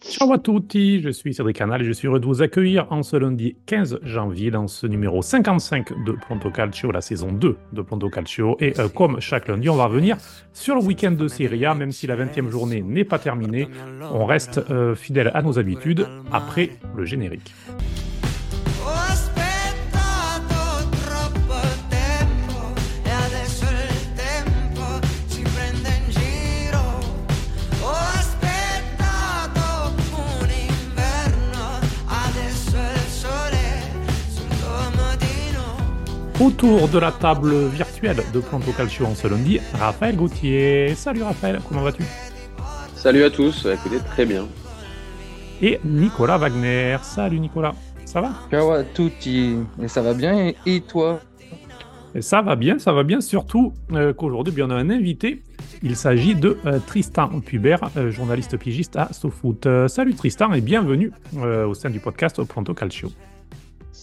Ciao à tutti, je suis Cédric Canal et je suis heureux de vous accueillir en ce lundi 15 janvier dans ce numéro 55 de Pronto Calcio, la saison 2 de Pronto Calcio. Et euh, comme chaque lundi, on va revenir sur le week-end de Serie A, même si la 20e journée n'est pas terminée. On reste euh, fidèle à nos habitudes après le générique. Autour de la table virtuelle de Pronto Calcio en ce lundi, Raphaël Gauthier. Salut Raphaël, comment vas-tu? Salut à tous, écoutez, très bien. Et Nicolas Wagner. Salut Nicolas, ça va? Ciao à tutti, et ça va bien? Et, toi? Et ça va bien, ça va bien, surtout euh, qu'aujourd'hui, bien, on a un invité. Il s'agit de euh, Tristan Pubert, euh, journaliste pigiste à SoFoot. Salut Tristan et bienvenue au sein du podcast Pronto Calcio.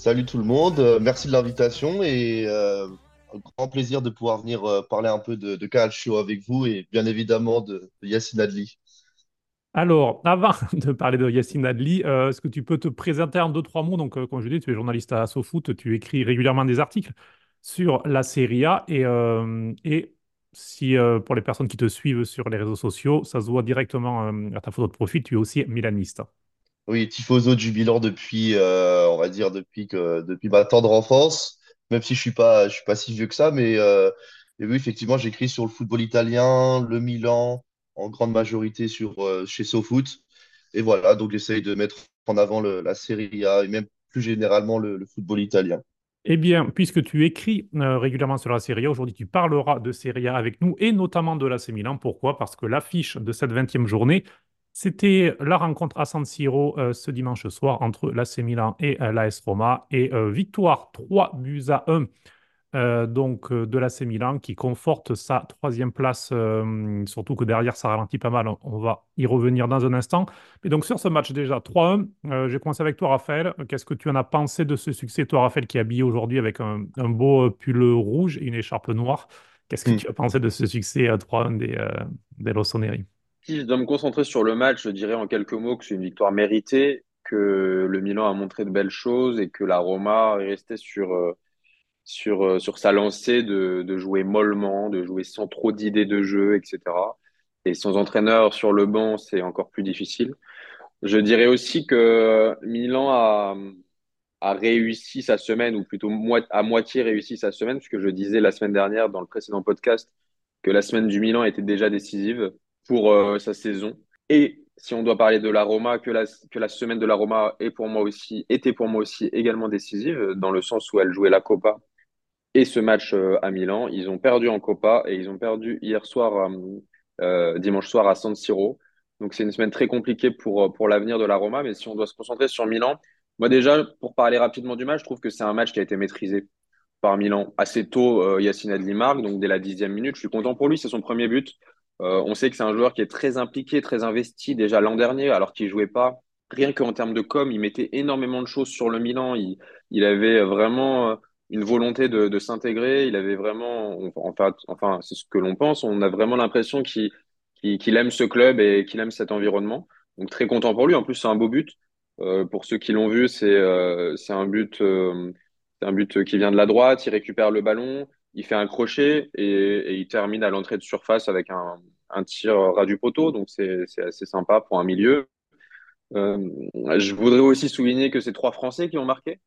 Salut tout le monde, euh, merci de l'invitation et euh, un grand plaisir de pouvoir venir euh, parler un peu de, calcio avec vous et bien évidemment de, de Adli. Alors, avant de parler de Yacine Adli, est-ce que tu peux te présenter en deux, trois mots? Donc, comme je dit, tu es journaliste à SoFoot, tu écris régulièrement des articles sur la Serie A et, et si pour les personnes qui te suivent sur les réseaux sociaux, ça se voit directement à ta photo de profil, tu es aussi milaniste. Oui, tifoso du depuis, euh, on va dire depuis que depuis ma tendre enfance, même si je suis pas, je suis pas si vieux que ça, mais euh, oui, effectivement, j'écris sur le football italien, le Milan, en grande majorité sur euh, chez SoFoot, et voilà, donc j'essaye de mettre en avant la Serie A et même plus généralement le, football italien. Eh bien, puisque tu écris régulièrement sur la Serie A, aujourd'hui tu parleras de Serie A avec nous et notamment de l'AC Milan. Pourquoi? Parce que l'affiche de cette 20e journée, c'était la rencontre à San Siro euh, ce dimanche soir entre l'AC Milan et euh, l'AS Roma. Et euh, victoire 3 buts à 1 euh, donc, de l'AC Milan qui conforte sa troisième place, surtout que derrière ça ralentit pas mal. On, on va y revenir dans un instant. Mais donc sur ce match déjà 3-1, euh, j'ai commencé avec toi Raphaël. Qu'est-ce que tu en as pensé de ce succès, toi Raphaël qui est habillé aujourd'hui avec un, un beau pull rouge et une écharpe noire? Qu'est-ce que Hmm. tu as pensé de ce succès euh, 3-1 des, des Rossoneri? Si je dois me concentrer sur le match, je dirais en quelques mots que c'est une victoire méritée, que le Milan a montré de belles choses et que la Roma est restée sur, euh, sur, euh, sur sa lancée de, de jouer mollement, de jouer sans trop d'idées de jeu, etc. Et sans entraîneur sur le banc, c'est encore plus difficile. Je dirais aussi que Milan a, a réussi sa semaine, ou plutôt à moitié réussi sa semaine, puisque je disais la semaine dernière dans le précédent podcast que la semaine du Milan était déjà décisive pour euh, sa saison. Et si on doit parler de la Roma, que la, que la semaine de la Roma est pour moi aussi, était pour moi aussi également décisive, dans le sens où elle jouait la Copa et ce match euh, à Milan. Ils ont perdu en Copa et ils ont perdu hier soir, euh, euh, dimanche soir à San Siro. Donc c'est une semaine très compliquée pour, euh, pour l'avenir de la Roma. Mais si on doit se concentrer sur Milan, moi déjà, pour parler rapidement du match, je trouve que c'est un match qui a été maîtrisé par Milan assez tôt. Euh, Yacine donc dès la dixième minute. Je suis content pour lui, c'est son premier but. Euh, on sait que c'est un joueur qui est très impliqué, très investi déjà l'an dernier, alors qu'il jouait pas. Rien qu'en termes de com, il mettait énormément de choses sur le Milan. Il, avait vraiment euh, une volonté de, s'intégrer. Il avait vraiment, enfin, enfin c'est ce que l'on pense. On a vraiment l'impression qu'il aime ce club et qu'il aime cet environnement. Donc très content pour lui. En plus, c'est un beau but. Euh, pour ceux qui l'ont vu, c'est un un but qui vient de la droite. Il récupère le ballon, il fait un crochet et, et il termine à l'entrée de surface avec un, un tir ras du poteau. Donc c'est c'est assez sympa pour un milieu. Euh, je voudrais aussi souligner que c'est trois Français qui ont marqué.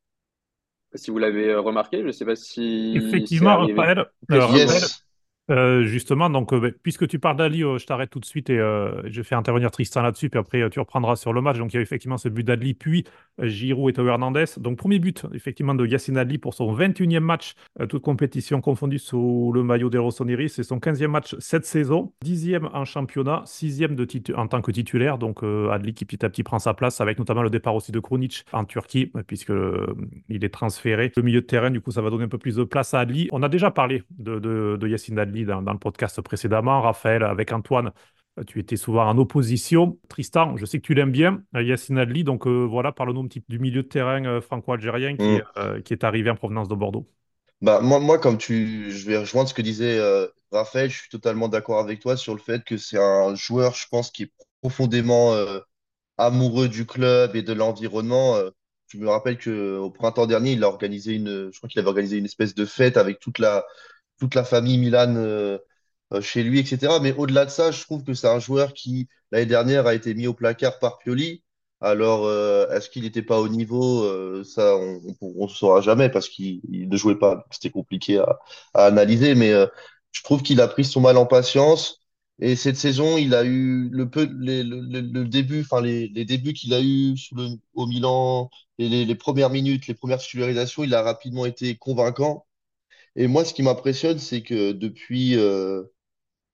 Si vous l'avez remarqué, je ne sais pas si Effectivement. Raphaël, euh, Yes. Euh, justement, donc, euh, ben, puisque tu parles d'Ali, euh, je t'arrête tout de suite et je fais intervenir Tristan là-dessus, puis après tu reprendras sur le match. Donc, il y a effectivement ce but d'Adli, puis Giroud et Théo Hernandez. Donc, premier but, effectivement, de Yacine Adli pour son 21e match, toute compétition confondue sous le maillot des. C'est son 15e match cette saison, 10e en championnat, 6e de titu- en tant que titulaire. Donc, Adli qui petit à petit prend sa place, avec notamment le départ aussi de Krunic en Turquie, puisque il est transféré. Le milieu de terrain, du coup, ça va donner un peu plus de place à Adli. On a déjà parlé de, de, Adli dans, dans le podcast précédemment. Raphaël, avec Antoine, euh, tu étais souvent en opposition. Tristan, je sais que tu l'aimes bien, euh, Yacine Adli. Donc euh, voilà, parle-nous un petit peu du milieu de terrain euh, franco-algérien qui, Mm. est, euh, qui est arrivé en provenance de Bordeaux. Bah, moi, moi, comme tu, je vais rejoindre ce que disait euh, Raphaël, je suis totalement d'accord avec toi sur le fait que c'est un joueur, je pense, qui est profondément amoureux du club et de l'environnement. Je me rappelle que au printemps dernier, il a organisé une, je crois qu'il avait organisé une espèce de fête avec toute la, toute la famille Milan euh, euh, chez lui, etc. Mais au-delà de ça, je trouve que c'est un joueur qui, l'année dernière, a été mis au placard par Pioli. Alors, euh, est-ce qu'il n'était pas au niveau? Euh, ça, on ne saura jamais parce qu'il il ne jouait pas. C'était compliqué à, à analyser. Mais euh, je trouve qu'il a pris son mal en patience. Et cette saison, il a eu le peu, les- le, le- début, enfin les, les débuts qu'il a eu au Milan, et les, les premières minutes, les premières titularisations, il a rapidement été convaincant. Et moi, ce qui m'impressionne, c'est que depuis, euh,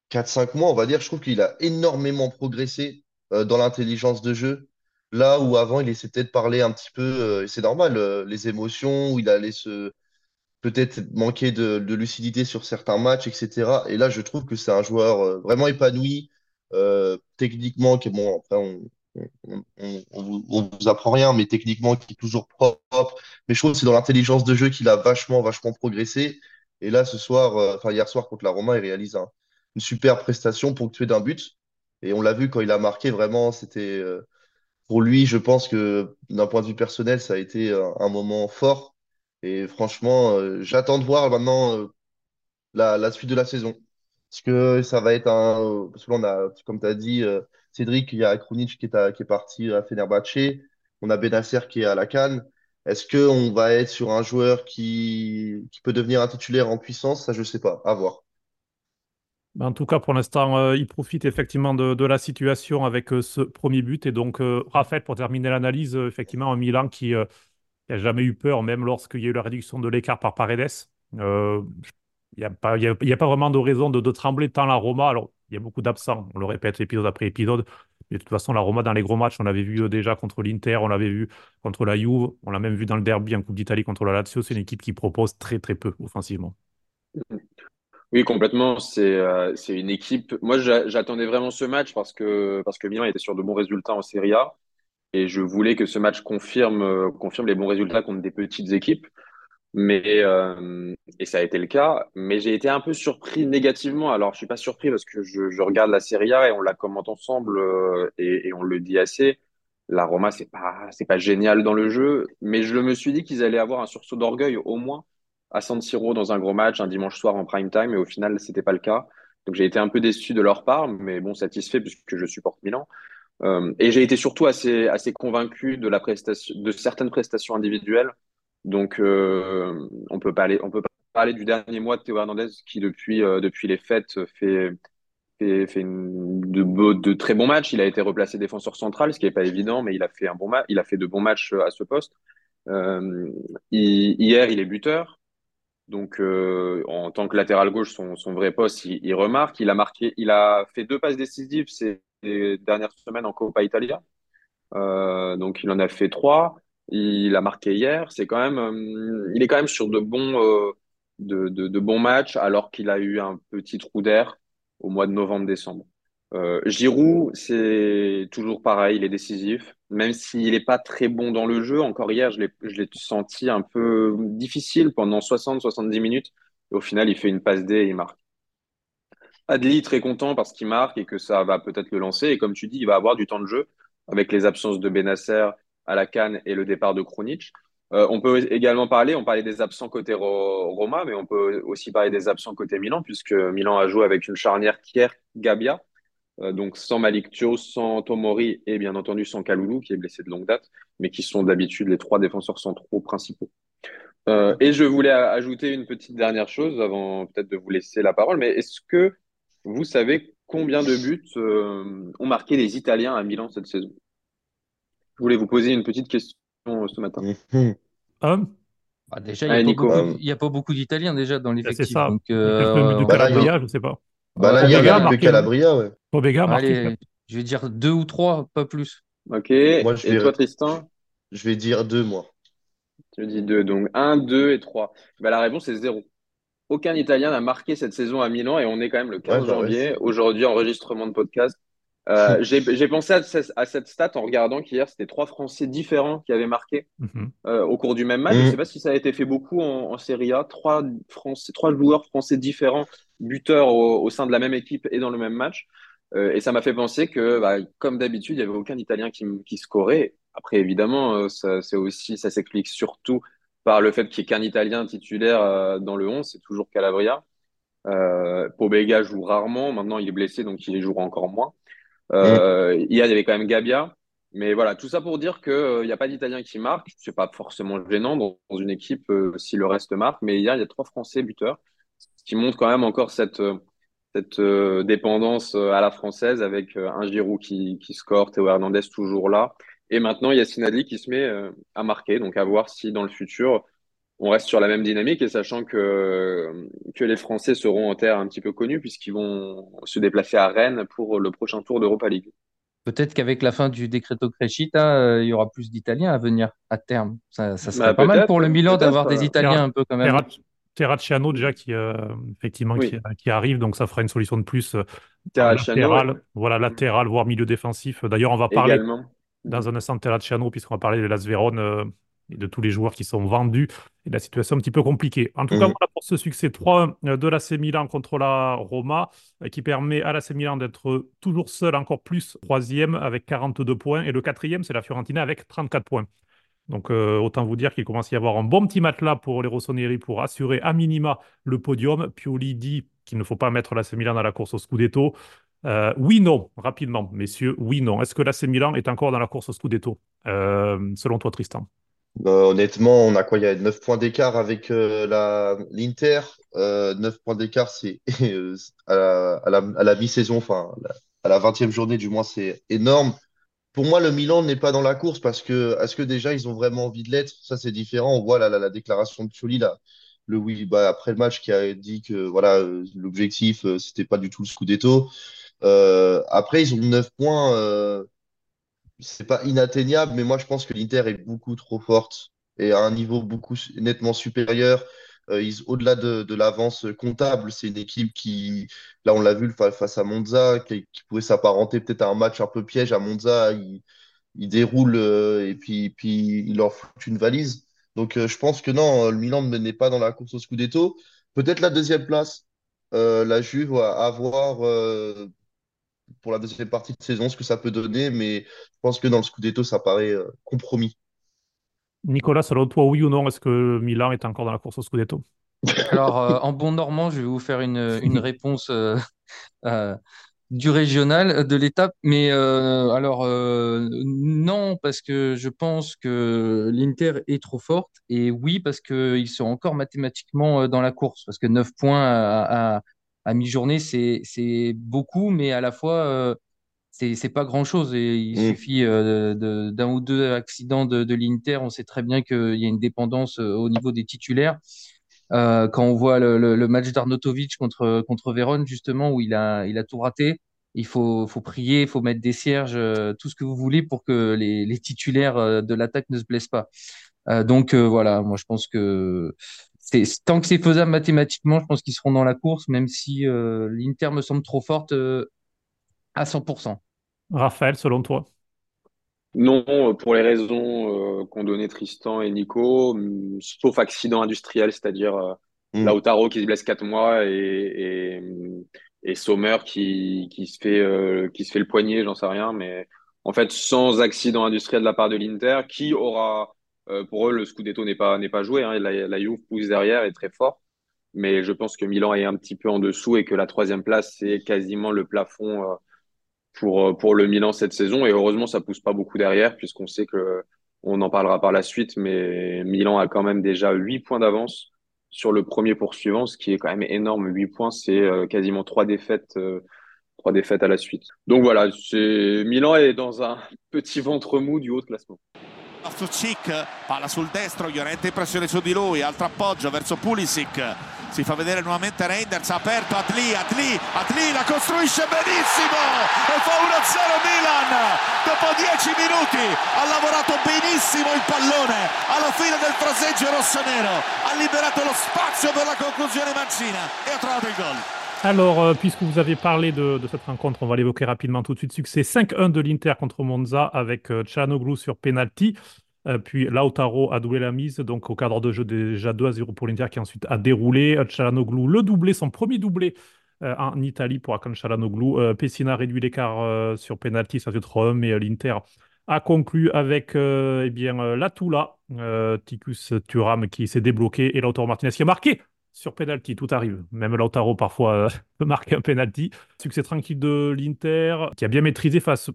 quatre cinq mois, on va dire, je trouve qu'il a énormément progressé euh, dans l'intelligence de jeu. Là où avant, il laissait peut-être parler un petit peu, euh, et c'est normal, euh, les émotions, où il allait se peut-être manquer de, de lucidité sur certains matchs, etc. Et là, je trouve que c'est un joueur vraiment épanoui, techniquement, qui est bon, après, on, on vous apprend rien, mais techniquement, qui est toujours propre. Mais je trouve que c'est dans l'intelligence de jeu qu'il a vachement, vachement progressé. Et là, ce soir, euh, enfin, hier soir contre la Roma, il réalise un- une super prestation ponctuée d'un but. Et on l'a vu quand il a marqué, vraiment, c'était, euh, pour lui, je pense que d'un point de vue personnel, ça a été un, un moment fort. Et franchement, euh, j'attends de voir maintenant euh, la, suite de la saison. Parce que ça va être un. Parce que là, on a, comme tu as dit, euh, Cédric, il y a Krunic qui est, qui est parti à Fenerbahçe. On a Benacer qui est à la CAN. Est-ce qu'on va être sur un joueur qui, peut devenir un titulaire en puissance? Ça, je sais pas. À voir. Ben, En tout cas, pour l'instant, euh, il profite effectivement de, la situation avec euh, ce premier but. Et donc, euh, Raphaël, pour terminer l'analyse, euh, effectivement, un Milan qui n'a jamais eu peur, même lorsqu'il y a eu la réduction de l'écart par Paredes. Il n'y a pas, vraiment de raison de, trembler tant la Roma. Il y a beaucoup d'absents, on le répète épisode après épisode. Mais de toute façon, la Roma, dans les gros matchs, on l'avait vu euh, déjà contre l'Inter, on l'avait vu contre la Juve, on l'a même vu dans le derby en Coupe d'Italie contre la Lazio. C'est une équipe qui propose très, très peu offensivement. Oui, complètement. C'est euh, une équipe. Moi, j'a- j'attendais vraiment ce match parce que parce que Milan était sur de bons résultats en Serie A et je voulais que ce match confirme euh, confirme les bons résultats contre des petites équipes. Mais euh, et ça a été le cas. Mais j'ai été un peu surpris négativement. Alors, je suis pas surpris parce que je, je regarde la Serie A et on la commente ensemble euh, et, et on le dit assez. La Roma, c'est pas c'est pas génial dans le jeu, mais je me suis dit qu'ils allaient avoir un sursaut d'orgueil au moins à San Siro dans un gros match un dimanche soir en prime time. Et au final, c'était pas le cas. Donc j'ai été un peu déçu de leur part, mais bon, satisfait puisque je supporte Milan. Euh, et j'ai été surtout assez, assez convaincu de la prestation, de certaines prestations individuelles. Donc, euh, on peut pas parler du dernier mois de Théo Hernandez qui, depuis, euh, les fêtes, fait, de, très bons matchs. Il a été replacé défenseur central, ce qui n'est pas évident, mais il a fait un bon match, il a fait de bons matchs euh, à ce poste. Hi- hier, il est buteur. Donc, en tant que latéral gauche, son, vrai poste, il, remarque. Il a marqué, il a fait deux passes décisives ces dernières semaines en Coppa Italia. Donc, il en a fait trois. Il a marqué hier. C'est quand même, euh, il est quand même sur de bons, euh, de, de, bons matchs, alors qu'il a eu un petit trou d'air au mois de novembre-décembre. Euh, Giroud, c'est toujours pareil, il est décisif, même s'il n'est pas très bon dans le jeu. Encore hier, je l'ai, senti un peu difficile pendant 60-70 minutes. Au final, il fait une passe D et il marque. Adli, très content parce qu'il marque et que ça va peut-être le lancer. Et comme tu dis, il va avoir du temps de jeu avec les absences de Benacer à la canne et le départ de Krunic. Euh, on peut également parler, on parlait des absents côté Ro- Roma, mais on peut aussi parler des absents côté Milan, puisque Milan a joué avec une charnière Kier-Gabia, euh, donc sans Malik Thio, sans Tomori et bien entendu sans Kaloulou, qui est blessé de longue date, mais qui sont d'habitude les trois défenseurs centraux principaux. Euh, et je voulais ajouter une petite dernière chose avant peut-être de vous laisser la parole, mais est-ce que vous savez combien de buts euh, ont marqué les Italiens à Milan cette saison? Je voulais vous poser une petite question euh, ce matin. Ah, déjà, il n'y Allez, a, pas Nico. beaucoup, Euh, a pas beaucoup d'Italiens déjà dans ben, c'est l'effectif. ça. Donc, euh, de Bah là, Calabria, je sais pas. Bah là, il y a marqué. Calabria, ouais. Pobega allez, je vais dire deux ou trois, pas plus. Ok. Moi, je Et toi, Tristan? je vais dire deux, moi. Tu me dis deux. Donc, un, deux et trois. Bah, la réponse est zéro. Aucun Italien n'a marqué cette saison à Milan et on est quand même le Ouais, 15 bah ouais. janvier. Aujourd'hui, enregistrement de podcast. Euh, j'ai, pensé à, ce- à cette stat en regardant qu'hier, c'était trois Français différents qui avaient marqué Mhm. euh, au cours du même match. Je ne sais Mhm. pas si ça a été fait beaucoup en, en Serie A. Trois, Français, trois joueurs français différents, buteurs au, au sein de la même équipe et dans le même match. Euh, et ça m'a fait penser que, bah, comme d'habitude, il n'y avait aucun Italien qui, qui scorait. Après, évidemment, ça, c'est aussi, ça s'explique surtout par le fait qu'il n'y ait qu'un Italien titulaire euh, dans le 11, c'est toujours Calabria. Euh, Pobega joue rarement, maintenant il est blessé, donc il jouera encore moins. Mm. Euh, hier, il y avait quand même Gabia. Mais voilà, tout ça pour dire qu'il n'y a pas d'Italien qui marque. C'est pas forcément gênant dans, une équipe euh, si le reste marque. Mais hier, il y a trois Français buteurs, ce qui montre quand même encore cette, euh, euh, dépendance euh, à la française avec euh, un Giroud qui, score, Théo Hernandez toujours là. Et maintenant, Yacine Adli qui se met euh, à marquer. Donc, à voir si dans le futur, on reste sur la même dynamique et sachant que, que les Français seront en terre un petit peu connus puisqu'ils vont se déplacer à Rennes pour le prochain tour d'Europa League. Peut-être qu'avec la fin du Decreto Crescita, euh, il y aura plus d'Italiens à venir à terme. Ça, ça serait Bah, pas mal pour le Milan d'avoir euh, des Italiens un peu quand même. Terra- Terracciano déjà qui euh, effectivement Oui. qui, qui arrive donc ça fera une solution de plus euh, Terracciano, latéral voilà latéral voire milieu défensif d'ailleurs on va parler également. dans un instant de Terracciano puisqu'on va parler de Las Vérone euh, et de tous les joueurs qui sont vendus et la situation un petit peu compliquée en tout cas voilà pour ce succès 3 de l'AC Milan contre la Roma euh, qui permet à l'AC Milan d'être toujours seul encore plus troisième avec 42 points et le quatrième c'est la Fiorentina avec 34 points donc, euh, autant vous dire qu'il commence à y avoir un bon petit matelas pour les Rossoneri pour assurer à minima le podium. Pioli dit qu'il ne faut pas mettre l'AC Milan dans la course au Scudetto. Euh, oui, non, rapidement, messieurs, oui, non. Est-ce que l'AC Milan est encore dans la course au Scudetto, euh, selon toi, Tristan? Euh, honnêtement, on a quoi? Il y a 9 points d'écart avec euh, l'Inter. Euh, 9 points d'écart, c'est euh, à la, à la, la mi-saison, enfin à la, à la 20e journée du moins, c'est énorme. Pour moi, le Milan n'est pas dans la course parce que est-ce que déjà ils ont vraiment envie de l'être? Ça, c'est différent. On voit la, la, la déclaration de Pioli là, le oui, bah, après le match qui a dit que voilà, euh, l'objectif euh, c'était pas du tout le Scudetto. Après, ils ont 9 points. Euh, c'est pas inatteignable, mais moi je pense que l'Inter est beaucoup trop forte et à un niveau beaucoup nettement supérieur. Euh, ils, au-delà de, de l'avance comptable, c'est une équipe qui, là on l'a vu fa- face à Monza, qui, qui pouvait s'apparenter peut-être à un match un peu piège à Monza. Ils, ils déroulent euh, et puis, puis ils leur foutent une valise. Donc euh, je pense que non, le Milan ne n'est pas dans la course au Scudetto. Peut-être la deuxième place. Euh, la Juve va avoir euh, pour la deuxième partie de saison ce que ça peut donner, mais je pense que dans le Scudetto, ça paraît euh, compromis. Nicolas, selon toi, oui ou non, est-ce que Milan est encore dans la course au Scudetto? Alors, euh, en bon normand, je vais vous faire une, une réponse euh, euh, du régional, de l'étape. Mais euh, alors, euh, non, parce que je pense que l'Inter est trop forte. Et oui, parce qu'ils sont encore mathématiquement dans la course. Parce que 9 points à, à, à mi-journée, c'est, c'est beaucoup, mais à la fois, euh, c'est, c'est pas grand-chose. Et il Mm. suffit euh, de, d'un ou deux accidents de, de l'Inter. On sait très bien qu'il y a une dépendance euh, au niveau des titulaires. Euh, quand on voit le, le, le match d'Arnautovic contre, contre Vérone, justement, où il a, il a tout raté, il faut, faut prier, il faut mettre des cierges, euh, tout ce que vous voulez pour que les, les titulaires de l'attaque ne se blessent pas. Euh, donc euh, voilà, moi je pense que tant que c'est faisable mathématiquement, je pense qu'ils seront dans la course, même si euh, l'Inter me semble trop forte euh, à 100%. Raphaël, selon toi? Non, euh, pour les raisons euh, qu'ont donné Tristan et Nico, hum, sauf accident industriel, c'est-à-dire euh, Mm. Lautaro qui se blesse quatre mois et, et, hum, et Sommer qui, qui se fait, euh, qui se fait le poignet, j'en sais rien, mais en fait, sans accident industriel de la part de l'Inter, qui aura, euh, pour eux, le Scudetto n'est pas, n'est pas joué, hein, la, la Juve pousse derrière, est très fort, mais je pense que Milan est un petit peu en dessous et que la troisième place, c'est quasiment le plafond euh, pour, euh, pour le Milan cette saison. Et heureusement, ça pousse pas beaucoup derrière, puisqu'on sait que on en parlera par la suite, mais Milan a quand même déjà 8 points d'avance sur le premier poursuivant, ce qui est quand même énorme. 8 points, c'est quasiment trois défaites, trois défaites à la suite. Donc voilà, Milan est dans un petit ventre mou du haut de classement. Loftus-Cheek, palla sul destro, Llorente in pressione su di lui, altro appoggio verso Pulisic, si fa vedere nuovamente Reinders, aperto Atli, Atli, Atli la costruisce benissimo e fa 1-0 Milan, dopo 10 minuti ha lavorato benissimo il pallone, alla fine del fraseggio rossonero, ha liberato lo spazio per la conclusione Mancina e ha trovato il gol. Alors, euh, puisque vous avez parlé de, cette rencontre, on va l'évoquer rapidement tout de suite. Succès 5-1 de l'Inter contre Monza avec euh, sur penalty. Euh, puis Lautaro a doublé la mise, donc au cadre de jeu déjà 2 à 0 pour l'Inter qui ensuite a déroulé. Euh, Çalhanoğlu le doublé, son premier doublé euh, en Italie pour Hakan Çalhanoğlu. Euh, Pessina réduit l'écart euh, sur penalty, ça fait 3-1, mais euh, l'Inter a conclu avec euh, eh bien, euh, euh, Ticus Thuram qui s'est débloqué et Lautaro Martinez qui a marqué sur penalty. Tout arrive. Même Lautaro parfois euh, peut marquer un penalty. Succès tranquille de l'Inter qui a bien maîtrisé face,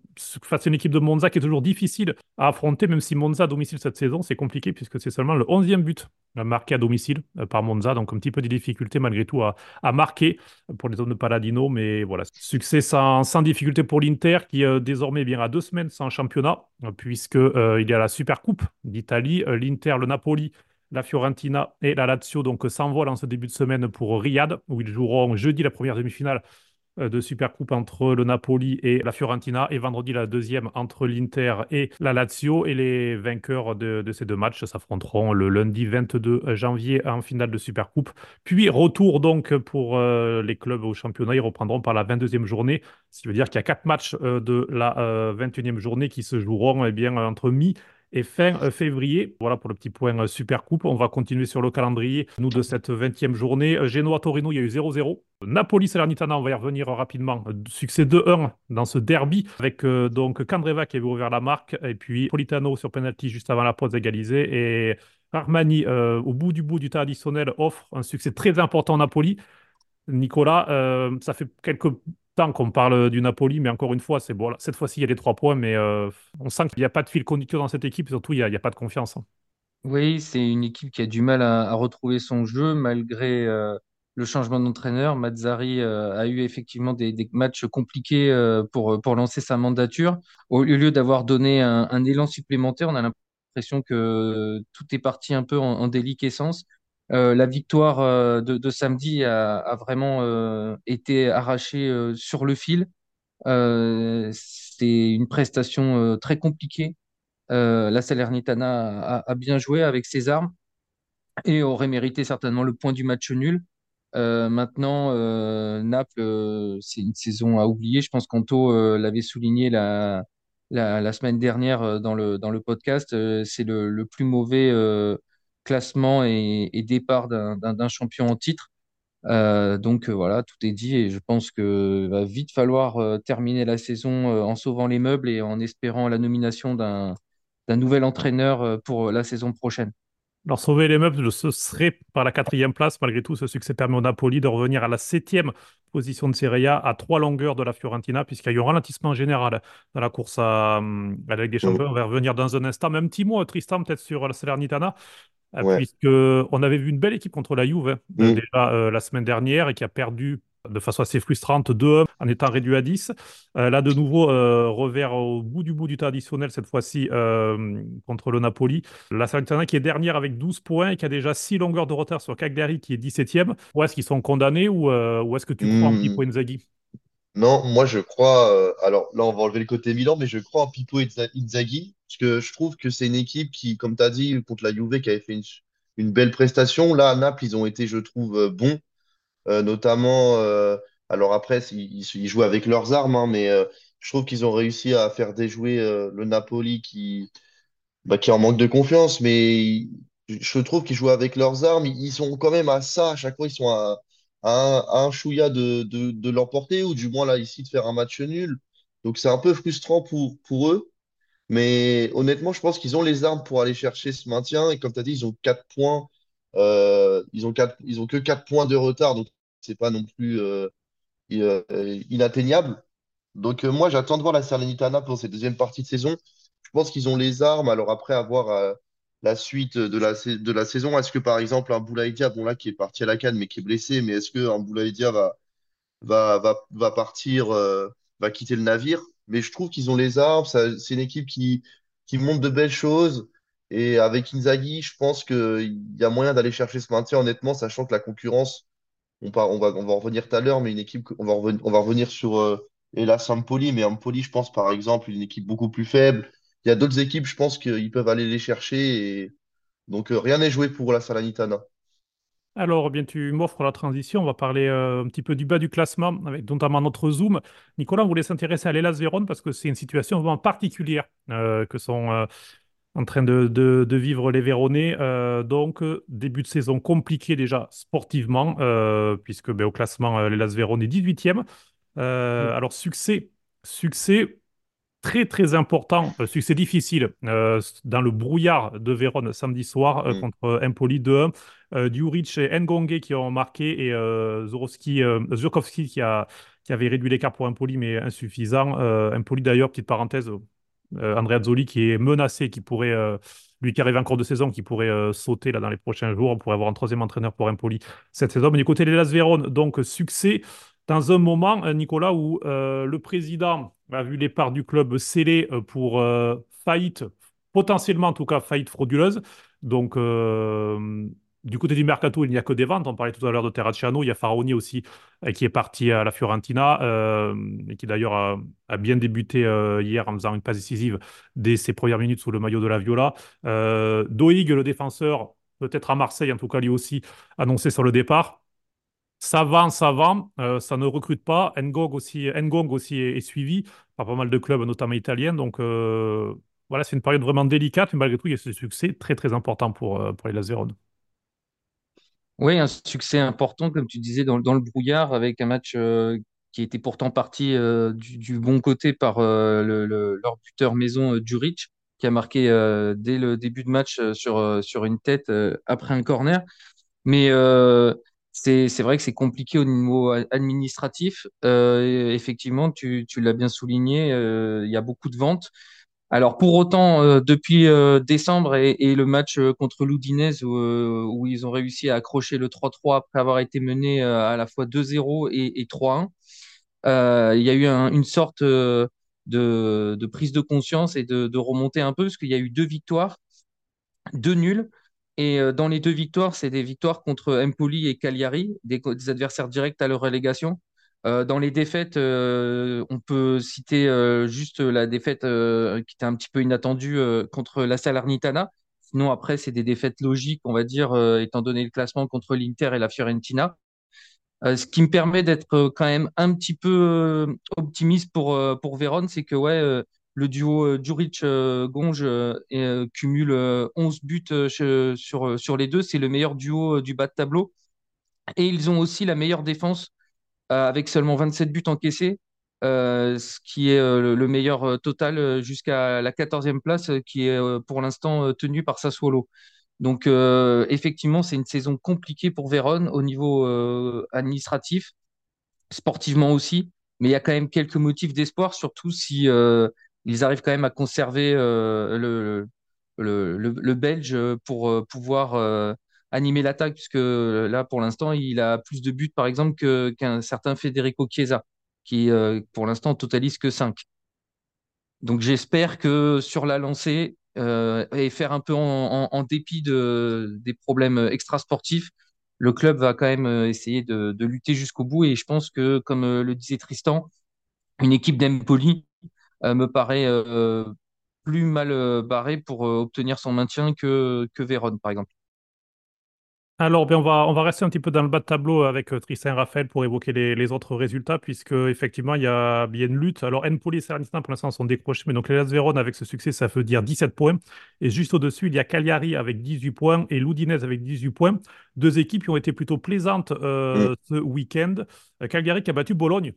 à une équipe de Monza qui est toujours difficile à affronter, même si Monza à domicile cette saison, c'est compliqué puisque c'est seulement le 11e but euh, marqué à domicile euh, par Monza. Donc un petit peu de difficulté malgré tout à, à marquer pour les hommes de Paladino. Mais voilà, succès sans, sans difficulté pour l'Inter qui désormais bien à deux semaines sans championnat puisque y a la Super Coupe d'Italie. L'Inter, le Napoli, la Fiorentina et la Lazio donc s'envolent en ce début de semaine pour Riyad où ils joueront jeudi la première demi-finale euh, de Supercoupe entre le Napoli et la Fiorentina et vendredi la deuxième entre l'Inter et la Lazio. Et les vainqueurs de, ces deux matchs s'affronteront le lundi 22 janvier en finale de Supercoupe. Puis retour donc pour euh, les clubs au championnat. Ils reprendront par la 22e journée. Ce qui veut dire qu'il y a quatre matchs euh, de la euh, 21e journée qui se joueront eh bien entre mi et fin euh, février. Voilà pour le petit point euh, Super Coupe. On va continuer sur le calendrier, nous, de cette 20e journée. Euh, Genoa-Torino, il y a eu 0-0. Napoli-Salernitana, on va y revenir rapidement. Succès 2-1 dans ce derby avec donc Candreva qui avait ouvert la marque et puis Politano sur penalty juste avant la pause égalisée et Armani, au bout du bout du temps additionnel, offre un succès très important à Napoli. Nicolas, ça fait quelques temps qu'on parle du Napoli, mais encore une fois, c'est bon. cette fois-ci, il y a les trois points, mais euh, on sent qu'il n'y a pas de fil conducteur dans cette équipe, surtout, il n'y a, pas de confiance. hein. Oui, c'est une équipe qui a du mal à, retrouver son jeu malgré euh, le changement d'entraîneur. Mazzari euh, a eu effectivement des, matchs compliqués pour, pour lancer sa mandature. Au lieu d'avoir donné un, un élan supplémentaire, on a l'impression que tout est parti un peu en, en déliquescence. Euh, la victoire euh, de, samedi a, vraiment euh, été arrachée sur le fil. C'est une prestation très compliquée la Salernitana a, bien joué avec ses armes et aurait mérité certainement le point du match nul. Maintenant, Naples, c'est une saison à oublier. Je pense qu'Anto l'avait souligné la, la, semaine dernière dans le, dans le podcast. C'est le, le plus mauvais classement et, départ d'un champion en titre. Euh, donc euh, voilà, tout est dit et je pense que va vite falloir euh, terminer la saison en sauvant les meubles et en espérant la nomination d'un nouvel entraîneur pour la saison prochaine. Alors, sauver les meubles, ce serait par la quatrième place. Malgré tout, ce succès permet au Napoli de revenir à la septième position de Serie A, à trois longueurs de la Fiorentina, puisqu'il y a eu un ralentissement général dans la course à, à la Ligue des Champions. On va revenir dans un instant. Même petit mot, Tristan, peut-être sur la Salernitana, euh, Ouais. puisque on avait vu une belle équipe contre la Juve hein, Mm. déjà euh, la semaine dernière et qui a perdu de façon assez frustrante 2 en étant réduit à 10. Euh, là, de nouveau, euh, revers au bout du bout du temps additionnel, cette fois-ci euh, contre le Napoli. La Salernitana qui est dernière avec 12 points et qui a déjà 6 longueurs de retard sur Cagliari qui est 17e. Ou est-ce qu'ils sont condamnés ou, ou est-ce que tu crois en Hmm. Pippo Inzaghi? Non, moi je crois. alors là, on va enlever le côté Milan, mais je crois en Inza- Inzaghi, parce que je trouve que c'est une équipe qui, comme tu as dit, contre la Juve, qui avait fait une, une belle prestation. Là, à Naples, ils ont été, je trouve, bons, notamment. euh, alors après, ils, jouent avec leurs armes, hein, mais euh, je trouve qu'ils ont réussi à faire déjouer euh, le Napoli qui, bah, qui en manque de confiance, mais je trouve qu'ils jouent avec leurs armes. Ils sont quand même à ça, à chaque fois, ils sont à, un, à chouïa de, de, l'emporter, ou du moins là, ici, de faire un match nul. Donc c'est un peu frustrant pour, pour eux. Mais honnêtement, je pense qu'ils ont les armes pour aller chercher ce maintien. Et comme tu as dit, ils ont quatre points. euh, ils ont quatre, ils ont que 4 points de retard. Donc c'est pas non plus euh, euh, inatteignable. Donc euh, moi, j'attends de voir la Salernitana pour cette deuxième partie de saison. Je pense qu'ils ont les armes. Alors après, avoir la suite de la, de la saison, est-ce que par exemple un Boulaye Dia, bon là qui est parti à la canne mais qui est blessé, mais est-ce que un Boulaye Dia va, va, va, va partir, va quitter le navire? Mais je trouve qu'ils ont les armes. C'est une équipe qui, qui montre de belles choses. Et avec Inzaghi, je pense qu'il y a moyen d'aller chercher ce maintien, honnêtement, sachant que la concurrence on, va, revenir tout à l'heure, mais une équipe, on va revenir, sur euh, hélas mais Empoli, je pense par exemple, une équipe beaucoup plus faible. Il y a d'autres équipes, je pense qu'ils peuvent aller les chercher. Donc euh, rien n'est joué pour la Salernitana. Alors, bien, tu m'offres la transition. On va parler euh, un petit peu du bas du classement, avec notamment notre Zoom. Nicolas, on voulait s'intéresser à l'Hellas Vérone parce que c'est une situation vraiment particulière euh, que sont en train de, de- de vivre les Véronais. Euh, donc, euh, début de saison compliqué déjà sportivement, euh, puisque ben, au classement, les Las Véron est 18e. Euh, alors, succès, succès très très important, succès difficile dans le brouillard de Vérone samedi soir Mm. contre Empoli 2-1. Euh, Djuric et Ngonge qui ont marqué et Zorowski, Zurkowski qui, a, qui avait réduit l'écart pour Empoli mais insuffisant. Empoli d'ailleurs, petite parenthèse, Andrea Zoli qui est menacé, qui pourrait, euh, lui qui arrive en cours de saison, qui pourrait euh, sauter là dans les prochains jours. On pourrait avoir un troisième entraîneur pour Empoli cette saison. Mais du côté des Las Vérone, donc succès dans un moment, euh, Nicolas, où euh, le président a vu les parts du club scellées euh, pour euh, faillite, potentiellement en tout cas faillite frauduleuse. Donc, euh, du côté du mercato, il n'y a que des ventes. On parlait tout à l'heure de Terracciano. Il y a Faraoni aussi euh, qui est parti à la Fiorentina euh, et qui d'ailleurs a, bien débuté euh, hier en faisant une passe décisive dès ses premières minutes sous le maillot de la Viola. Doig, le défenseur, peut-être à Marseille en tout cas lui aussi, annoncé sur le départ. Ça vend, ça euh, ça ne recrute pas. Ngong aussi, Ngong est, suivi par pas mal de clubs, notamment italiens. Donc voilà, c'est une période vraiment délicate, mais malgré tout, il y a ce succès très très important pour, pour les Lazeron. Oui, un succès important, comme tu disais, dans, le brouillard, avec un match euh, qui était pourtant parti euh, du, bon côté par euh, le, le- leur buteur maison Djuric, qui a marqué dès le début de match sur, une tête après un corner. Mais c'est, vrai que c'est compliqué au niveau administratif. Effectivement, tu, tu l'as bien souligné, il y a beaucoup de ventes. Alors pour autant, euh, depuis euh, décembre et, le match euh, contre l'Udinese où, ils ont réussi à accrocher le 3-3 après avoir été menés à la fois 2-0 et, et 3-1, euh, il y a eu un- une sorte de, prise de conscience et de, remontée un peu parce qu'il y a eu deux victoires, deux nuls. Et dans les deux victoires, c'est des victoires contre Empoli et Cagliari, des, des adversaires directs à leur relégation. Dans les défaites, on peut citer juste la défaite qui était un petit peu inattendue contre la Salernitana. Sinon, après, c'est des défaites logiques, on va dire, étant donné le classement contre l'Inter et la Fiorentina. Ce qui me permet d'être quand même un petit peu optimiste pour, pour Vérone, c'est que ouais, le duo Djuric-Gonge cumule euh, 11 buts sur, sur les deux. C'est le meilleur duo du bas de tableau. Et ils ont aussi la meilleure défense avec seulement 27 buts encaissés, euh, ce qui est euh, le, le meilleur euh, total euh, jusqu'à la 14e place, euh, qui est euh, pour l'instant euh, tenue par Sassuolo. Donc, euh, effectivement, c'est une saison compliquée pour Vérone au niveau euh, administratif, sportivement aussi, mais il y a quand même quelques motifs d'espoir, surtout si euh, ils arrivent quand même à conserver euh, le, le, le, le Belge pour euh, pouvoir euh, animer l'attaque, puisque là, pour l'instant, il a plus de buts, par exemple, qu'un certain Federico Chiesa, qui, euh, pour l'instant, totalise que 5. Donc j'espère que sur la lancée euh, et faire un peu en, dépit de, des problèmes extrasportifs, le club va quand même euh, essayer de, lutter jusqu'au bout. Et je pense que, comme euh, le disait Tristan, une équipe d'Empoli euh, me paraît euh, plus mal euh, barrée pour euh, obtenir son maintien que, que Vérone, par exemple. Alors, ben, on va, on va rester un petit peu dans le bas de tableau avec euh, Tristan et Raphaël pour évoquer les, les autres résultats, puisque effectivement, il y a bien une lutte. Alors, Empoli et Salernitana, pour l'instant, sont décrochés, mais donc les Vérone, avec ce succès, ça veut dire 17 points. Et juste au-dessus, il y a Cagliari avec 18 points et l'Udinese avec 18 points. Deux équipes qui ont été plutôt plaisantes Mm. euh, ce week-end. Euh, Cagliari qui a battu Bologne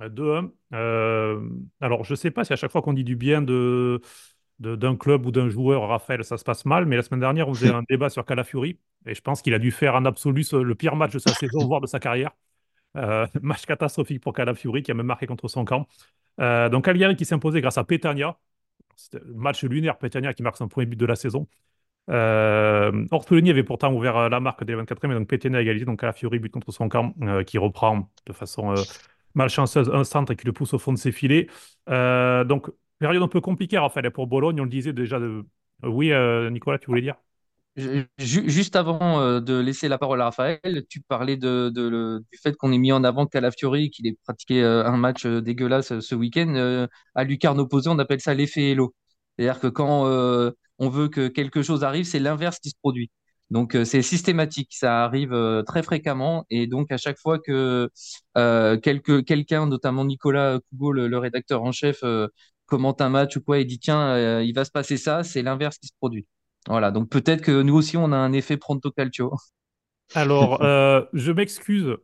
euh, 2-1. Euh, alors, je ne sais pas si à chaque fois qu'on dit du bien de- d'un club ou d'un joueur, Raphaël, ça se passe mal, mais la semaine dernière, on faisait un débat sur Calafiori, et je pense qu'il a dû faire en absolu le pire match de sa saison, voire de sa carrière. Euh, match catastrophique pour Calafiori, qui a même marqué contre son camp. Euh, donc, Cagliari qui s'imposait grâce à Petagna. C'était match lunaire, Petagna qui marque son premier but de la saison. Euh, Ortolini avait pourtant ouvert euh, la marque dès le 24e, et donc Petagna a égalisé. Donc, Calafiori but contre son camp, qui reprend de façon malchanceuse un centre et qui le pousse au fond de ses filets. Donc, période un peu compliquée, Raphaël, pour Bologne, on le disait déjà. Oui, euh, Nicolas, tu voulais dire? Ju- ju- Juste avant euh, de laisser la parole à Raphaël, tu parlais du fait qu'on ait mis en avant Calafiori, qu'il ait pratiqué euh, un match dégueulasse ce week-end. À lucarne opposée, on appelle ça l'effet Hello. C'est-à-dire que quand on veut que quelque chose arrive, c'est l'inverse qui se produit. Donc c'est systématique, ça arrive très fréquemment et donc à chaque fois que quelqu'un, notamment Nicolas Cougo, le, rédacteur en chef, commente un match ou quoi et dit tiens, euh, il va se passer ça, c'est l'inverse qui se produit. Voilà, donc peut-être que nous aussi on a un effet pronto calcio. Alors, euh, je m'excuse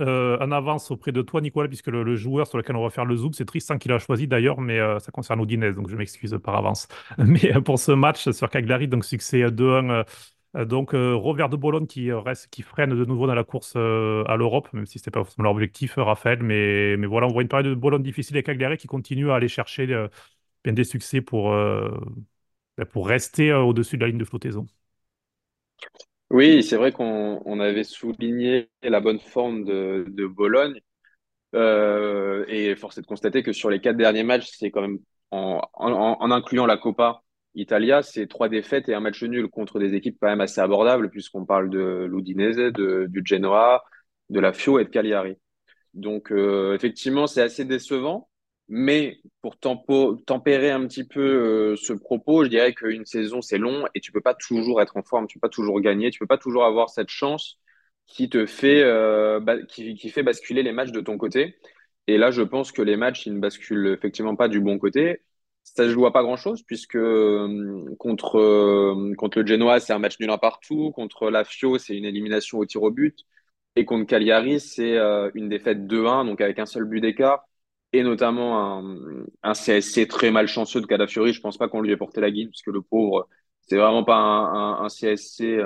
euh, en avance auprès de toi, Nicolas, puisque le, joueur sur lequel on va faire le zoom, c'est Tristan qui l'a choisi d'ailleurs, mais ça concerne Udinese, donc je m'excuse par avance. Mais pour ce match sur Cagliari, donc succès euh, 2-1. Euh, donc, euh, revers de Bologne qui freine de nouveau dans la course euh, à l'Europe, même si c'était pas forcément leur objectif, Raphaël. Mais, voilà, on voit une période de Bologne difficile et Cagliari qui continue à aller chercher bien des succès pour, ben, rester au-dessus de la ligne de flottaison. Oui, c'est vrai qu'on on avait souligné la bonne forme de, Bologne. Et force est de constater que sur les quatre derniers matchs, c'est quand même, en, incluant la Coppa Italia, c'est trois défaites et un match nul contre des équipes quand même assez abordables, puisqu'on parle de l'Udinese, du Genoa, de la Fio et de Cagliari. Donc, euh, effectivement, c'est assez décevant. Mais pour tempérer un petit peu euh, ce propos, je dirais qu'une saison, c'est long et tu peux pas toujours être en forme, tu peux pas toujours gagner, tu peux pas toujours avoir cette chance qui te fait, euh, qui fait basculer les matchs de ton côté. Et là, je pense que les matchs, ils ne basculent effectivement pas du bon côté. Ça se joue à pas grand-chose puisque euh, contre, euh, contre le Genoa, c'est un match nul un partout. Contre la Fio, c'est une élimination au tir au but. Et contre Cagliari, c'est euh, une défaite 2-1, donc avec un seul but d'écart, et notamment un, CSC très malchanceux de Calafiori. Je pense pas qu'on lui ait porté la guine, puisque le pauvre, c'est vraiment pas un, CSC.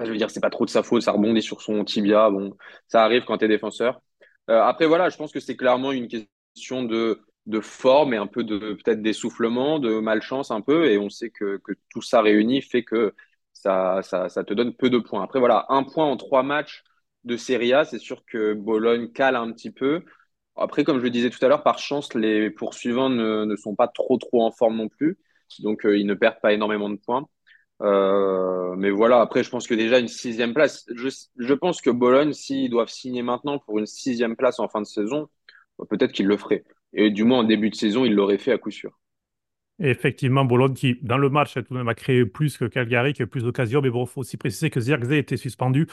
je veux dire, c'est pas trop de sa faute, ça rebondit sur son tibia. Bon, ça arrive quand t'es défenseur. Euh, après, voilà, je pense que c'est clairement une question de, de forme et un peu de peut-être d'essoufflement, de malchance un peu, et on sait que, que tout ça réuni fait que ça, ça, te donne peu de points. Après, voilà, un point en trois matchs de Serie A, c'est sûr que Bologne cale un petit peu. Après, comme je le disais tout à l'heure, par chance, les poursuivants ne, ne sont pas trop trop en forme non plus, donc euh, ils ne perdent pas énormément de points. Euh, mais voilà, après, je pense que déjà une sixième place, je, je pense que Bologne, s'ils doivent signer maintenant pour une sixième place en fin de saison, peut-être qu'ils le feraient. Et du moins en début de saison, ils l'auraient fait à coup sûr. Effectivement, Bologne qui, dans le match, tout de même a créé plus que Cagliari, qui plus d'occasions. Mais bon, il faut aussi préciser que Zirkzee était suspendu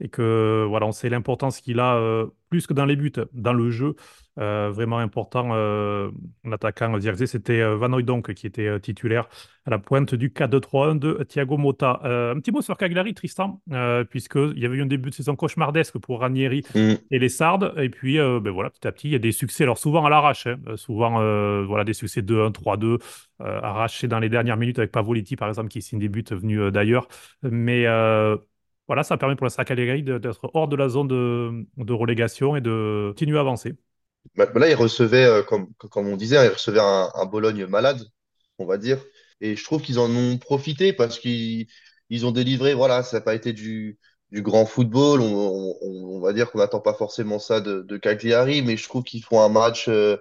et que, voilà, on sait l'importance qu'il a, euh, plus que dans les buts, dans le jeu. Euh, vraiment important, euh, en attaquant Zirkzee, c'était euh, Van Hooijdonk qui était euh, titulaire à la pointe du 4-2-3-1 de Thiago Motta. Euh, un petit mot sur Cagliari, Tristan, euh, puisqu'il y avait eu un début de saison cauchemardesque pour Ranieri Mm. et les Sardes. Et puis, euh, ben voilà, petit à petit, il y a des succès. Alors, souvent à l'arrache, hein, euh, souvent, euh, voilà, des succès 2-1, 3-2, euh, arrachés dans les dernières minutes avec Pavoletti, par exemple, qui signe des buts venus euh, d'ailleurs. Mais euh, voilà, ça permet pour la Cagliari d'être hors de la zone de, relégation et de continuer à avancer. Bah, bah là, il recevait, euh, comme, on disait, il recevait un, Bologne malade, on va dire. Et je trouve qu'ils en ont profité parce qu'ils ils ont délivré, voilà, ça n'a pas été du, grand football. On, va dire qu'on n'attend pas forcément ça de, Cagliari, mais je trouve qu'ils font un match. euh,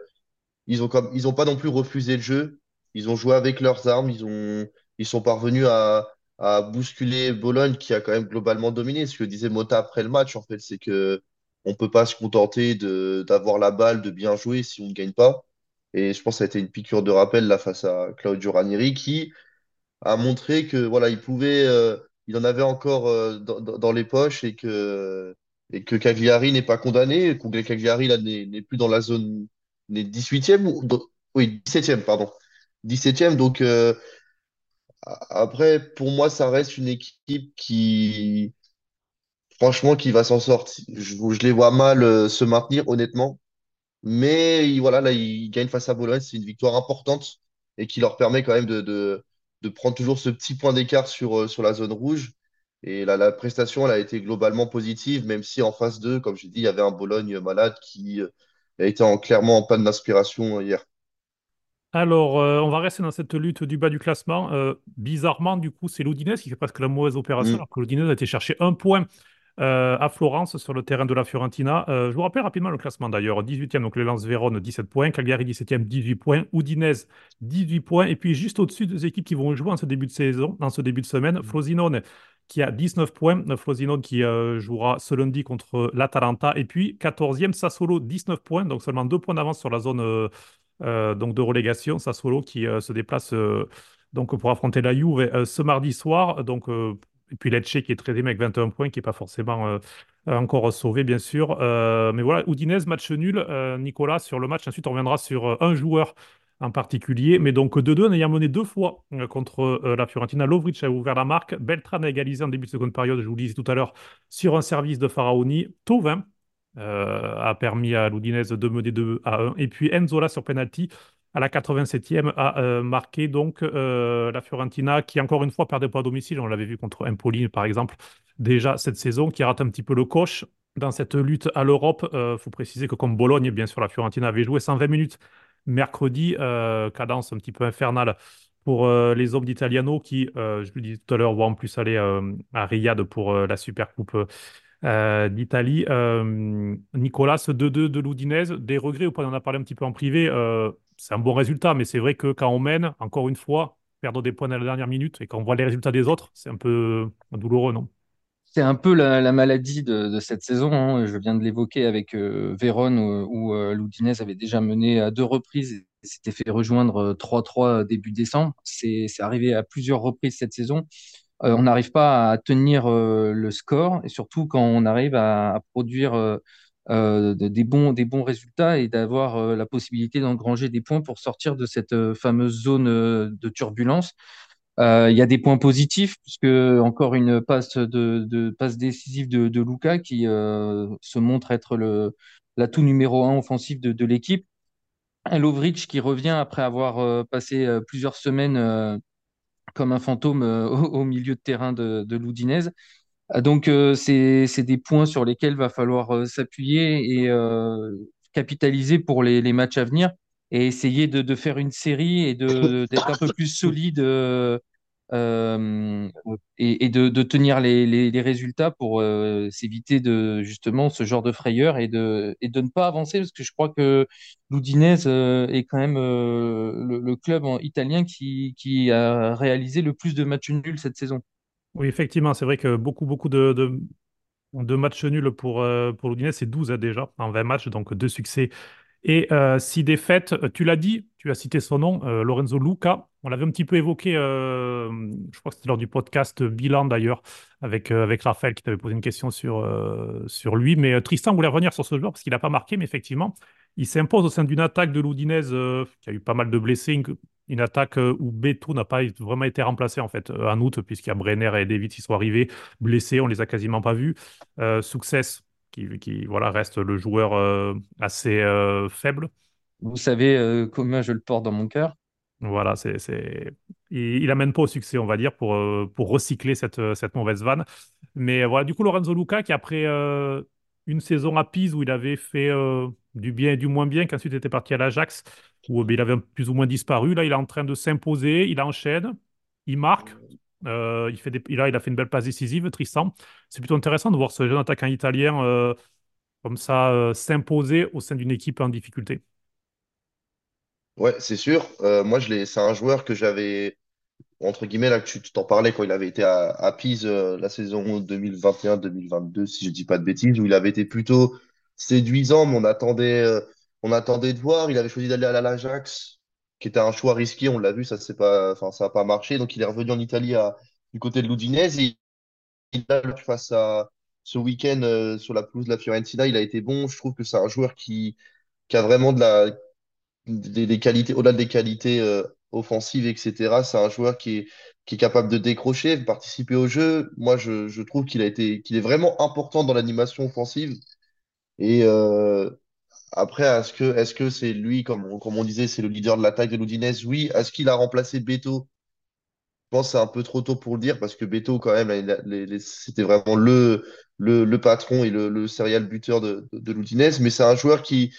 ils ils ont pas non plus refusé le jeu. Ils ont joué avec leurs armes. Ils ont, ils sont parvenus à, à bousculer Bologne qui a quand même globalement dominé. Ce que disait Mota après le match, en fait, c'est que on peut pas se contenter de, d'avoir la balle, de bien jouer si on ne gagne pas. Et je pense que ça a été une piqûre de rappel là face à Claudio Ranieri qui a montré que voilà, il pouvait, euh, il en avait encore euh, dans, dans- les poches et que et que Cagliari n'est pas condamné, que Cagliari là n'est plus dans la zone, n'est 18e ou oui 17e pardon, 17e donc euh, après pour moi ça reste une équipe qui franchement qui va s'en sortir. Je, les vois mal euh, se maintenir honnêtement. Mais il- voilà, là, ils gagnent face à Bologne. C'est une victoire importante et qui leur permet quand même de, prendre toujours ce petit point d'écart sur, euh, sur la zone rouge. Et là, la prestation, elle a été globalement positive, même si en face d'eux, comme j'ai dit, il y avait un Bologne malade qui euh, a été en, clairement en panne d'inspiration hier. Alors, euh, on va rester dans cette lutte du bas du classement. Euh, bizarrement, du coup, c'est l'Udinese qui fait presque la mauvaise opération, Mm. alors que l'Udinese a été chercher un point euh, à Florence sur le terrain de la Fiorentina. Je vous rappelle rapidement le classement d'ailleurs. 18e, donc le Lens Vérone, 17 points. Cagliari, 17e, 18 points. Udinese, 18 points. Et puis juste au-dessus des équipes qui vont jouer en ce début de saison, dans ce début de semaine, Frosinone qui a 19 points. Frosinone qui euh, jouera ce lundi contre l'Atalanta. Et puis 14e, Sassuolo, 19 points. Donc seulement deux points d'avance sur la zone euh, donc de relégation. Sassuolo qui euh, se déplace euh, donc pour affronter la Juve euh, ce mardi soir. Donc, euh, et puis Lecce qui est 13e avec 21 points, qui n'est pas forcément euh, encore sauvé, bien sûr. Euh, mais voilà, Udinese, match nul. Euh, Nicolas, sur le match, ensuite on reviendra sur euh, un joueur en particulier. Mais donc 2-2 en ayant mené deux fois euh, contre euh, la Fiorentina. Lovric a ouvert la marque. Beltran a égalisé en début de seconde période, je vous le disais tout à l'heure, sur un service de Faraoni. Tovin euh, a permis à l'Udinese de mener 2 à 1. Et puis Enzola sur penalty à la 87e a euh, marqué donc euh, la Fiorentina qui encore une fois perdait pas à domicile. On l'avait vu contre Empoli par exemple déjà cette saison, qui rate un petit peu le coche dans cette lutte à l'Europe. Il faut préciser que comme Bologne, bien sûr, la Fiorentina avait joué 120 minutes mercredi, cadence un petit peu infernale pour les hommes d'Italiano qui, je le disais tout à l'heure, vont en plus aller à Riyad pour la Super Coupe euh, d'Italie. Euh, Nicolas, 2-2 de l'Udinese, des regrets ou pas? On en a parlé un petit peu en privé. euh, c'est un bon résultat, mais c'est vrai que quand on mène, encore une fois, perdre des points à la dernière minute et quand on voit les résultats des autres, c'est un peu douloureux, non? C'est un peu la, la maladie de, cette saison. hein. Je viens de l'évoquer avec euh, Vérone, où, où, l'Udinese avait déjà mené à deux reprises et s'était fait rejoindre euh, 3-3 début décembre. C'est arrivé à plusieurs reprises cette saison. Euh, on n'arrive pas à tenir euh, le score et surtout quand on arrive à, produire euh, de- des bons, des bons résultats et d'avoir la possibilité d'engranger des points pour sortir de cette fameuse zone de turbulence. Il y a des points positifs, puisque encore une passe de, passe décisive de, Luka qui se montre être le l'atout numéro un offensif de, l'équipe. Lovric qui revient après avoir passé plusieurs semaines comme un fantôme euh, au, au milieu de terrain de, de l'Udinese. Euh, Donc, euh, c'est, des points sur lesquels va falloir euh, s'appuyer et capitaliser pour les, les matchs à venir et essayer de, de faire une série et d'être un peu plus solide euh, et, et de, de tenir les, les, les résultats pour euh, s'éviter de justement ce genre de frayeur et de, et de ne pas avancer parce que je crois que l'Udinese euh, est quand même le, le club en- italien qui, qui a réalisé le plus de matchs nuls cette saison. Oui, effectivement, c'est vrai que beaucoup, beaucoup de, de, de matchs nuls pour, euh, pour l'Udinese, c'est 12 hein, déjà en 20 matchs, donc deux succès et euh, six défaites. Tu l'as dit, tu as cité son nom, euh, Lorenzo Luca. On l'avait un petit peu évoqué, euh, je crois que c'était lors du podcast Bilan d'ailleurs, avec, euh, avec Raphaël qui t'avait posé une question sur, euh, sur lui. Mais Tristan voulait revenir sur ce joueur parce qu'il n'a pas marqué, mais effectivement, il s'impose au sein d'une attaque de euh, qui a eu pas mal de blessés. Une, attaque où Beto n'a pas vraiment été remplacé en fait en août, puisqu'il y a Brenner et David qui sont arrivés blessés, on les a quasiment pas vus. Success qui, qui, voilà, reste le joueur assez faible. Vous savez combien je le porte dans mon cœur? Voilà, c'est. Il, il amène pas au succès, on va dire, pour, euh, recycler cette, euh, cette mauvaise vanne. Mais voilà, du coup, Lorenzo Luca, qui après euh, une saison à Pise où il avait fait du bien et du moins bien, qu'ensuite était parti à l'Ajax, où ben, il avait plus ou moins disparu. Là, il est en train de s'imposer, il enchaîne, il marque. il fait. Là, il a fait une belle passe décisive, Tristan. C'est plutôt intéressant de voir ce jeune attaquant italien comme ça s'imposer au sein d'une équipe en difficulté. Ouais, c'est sûr. Euh, moi, je l'ai, c'est un joueur que j'avais, entre guillemets, là, que tu t'en parlais quand il avait été à, à Pise euh, la saison 2021-2022, si je dis pas de bêtises, où il avait été plutôt séduisant, mais on attendait, euh, on attendait de voir. Il avait choisi d'aller à l'Ajax, qui était un choix risqué. On l'a vu, ça c'est pas, enfin, ça pas marché. Donc, il est revenu en Italie du côté de l'Udinese. Et il a, face à ce week-end sur la pelouse de la Fiorentina, il a été bon. Je trouve que c'est un joueur qui, qui a vraiment de la des, qualités, au-delà des qualités euh, offensives, etc., c'est un joueur qui est, qui est capable de décrocher, de participer au jeu. Moi, je, je trouve qu'il a été, qu'il est vraiment important dans l'animation offensive. Et euh, après, est-ce que, est-ce que c'est lui, comme on, comme on disait, c'est le leader de l'attaque de l'Udinese? Oui. Est-ce qu'il a remplacé Beto? Je pense que c'est un peu trop tôt pour le dire parce que Beto, quand même, c'était vraiment le, le, patron et le, le serial buteur de, de, de. Mais c'est un joueur qui,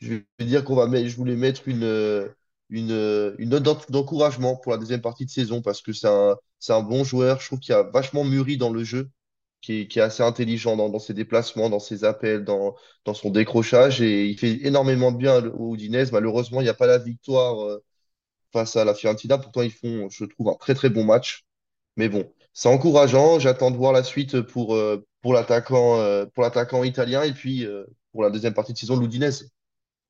je vais dire qu'on va mettre, je voulais mettre une, euh, une, euh, une note d'en- d'encouragement pour la deuxième partie de saison parce que c'est un, c'est un bon joueur. Je trouve qu'il a vachement mûri dans le jeu, qui est, qui est assez intelligent dans, dans ses déplacements, dans ses appels, dans, dans son décrochage et il fait énormément de bien au Udinese. Malheureusement, il n'y a pas la victoire euh, face à la Fiorentina. Pourtant, ils font, je trouve, un très très bon match. Mais bon, c'est encourageant. J'attends de voir la suite pour, pour l'attaquant pour l'attaquant italien et puis pour la deuxième partie de saison l'Udinese.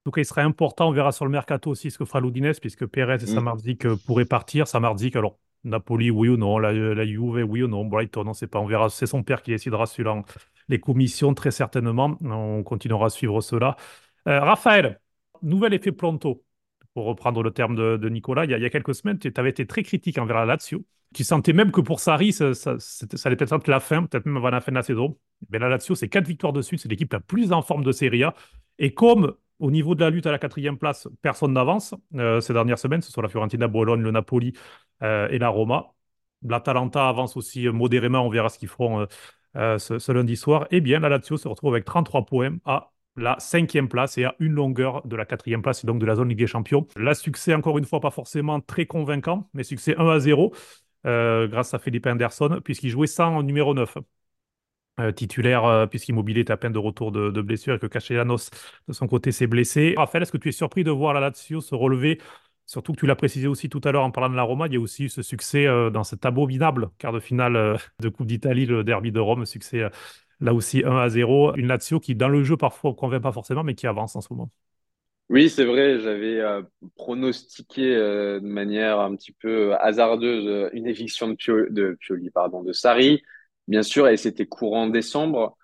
En tout cas, il serait important, on verra sur le mercato aussi ce que fera l'Udinese, puisque Pérez et Mm. Samardzic euh, pourraient partir. Samardzic, alors Napoli, oui ou non, la, la Juve, oui ou non, Brighton, on ne sait pas, on verra. C'est son père qui décidera selon les commissions, très certainement. On continuera à suivre cela. Euh, Raphaël, nouvel effet Planto. pour reprendre le terme de, de Nicolas. Il y, a, il y, a, quelques semaines, tu avais été très critique envers la Lazio. Tu sentais même que pour Sarri, ça, ça, ça allait peut-être être la fin, peut-être même avant la fin de la saison. Mais la Lazio, c'est quatre victoires de suite, c'est l'équipe la plus en forme de Serie A. Et comme au niveau de la lutte à la quatrième place, personne n'avance euh, ces dernières semaines, ce sont la Fiorentina, Bologne, le Napoli euh, et la Roma. L'Atalanta avance aussi modérément, on verra ce qu'ils feront euh, euh, ce, lundi soir. Eh bien, la Lazio se retrouve avec 33 points à la cinquième place et à une longueur de la quatrième place et donc de la zone Ligue des Champions. Là, succès, encore une fois, pas forcément très convaincant, mais succès 1 à 0 euh, grâce à Philippe Anderson, puisqu'il jouait sans numéro 9. Euh, titulaire, euh, puisqu'Immobilier est à peine de retour de, blessure et que Castellanos, de son côté, s'est blessé. Raphaël, est-ce que tu es surpris de voir la Lazio se relever? Surtout que tu l'as précisé aussi tout à l'heure en parlant de la Roma, il y a aussi eu ce succès euh, dans cet abominable quart de finale euh, de Coupe d'Italie, le derby de Rome, succès là aussi 1 à 0. Une Lazio qui, dans le jeu, parfois ne convainc pas forcément, mais qui avance en ce moment. Oui, c'est vrai, j'avais pronostiqué de manière un petit peu hasardeuse une éviction de, Pio de Pioli, pardon, de Sarri, bien sûr, et c'était courant décembre.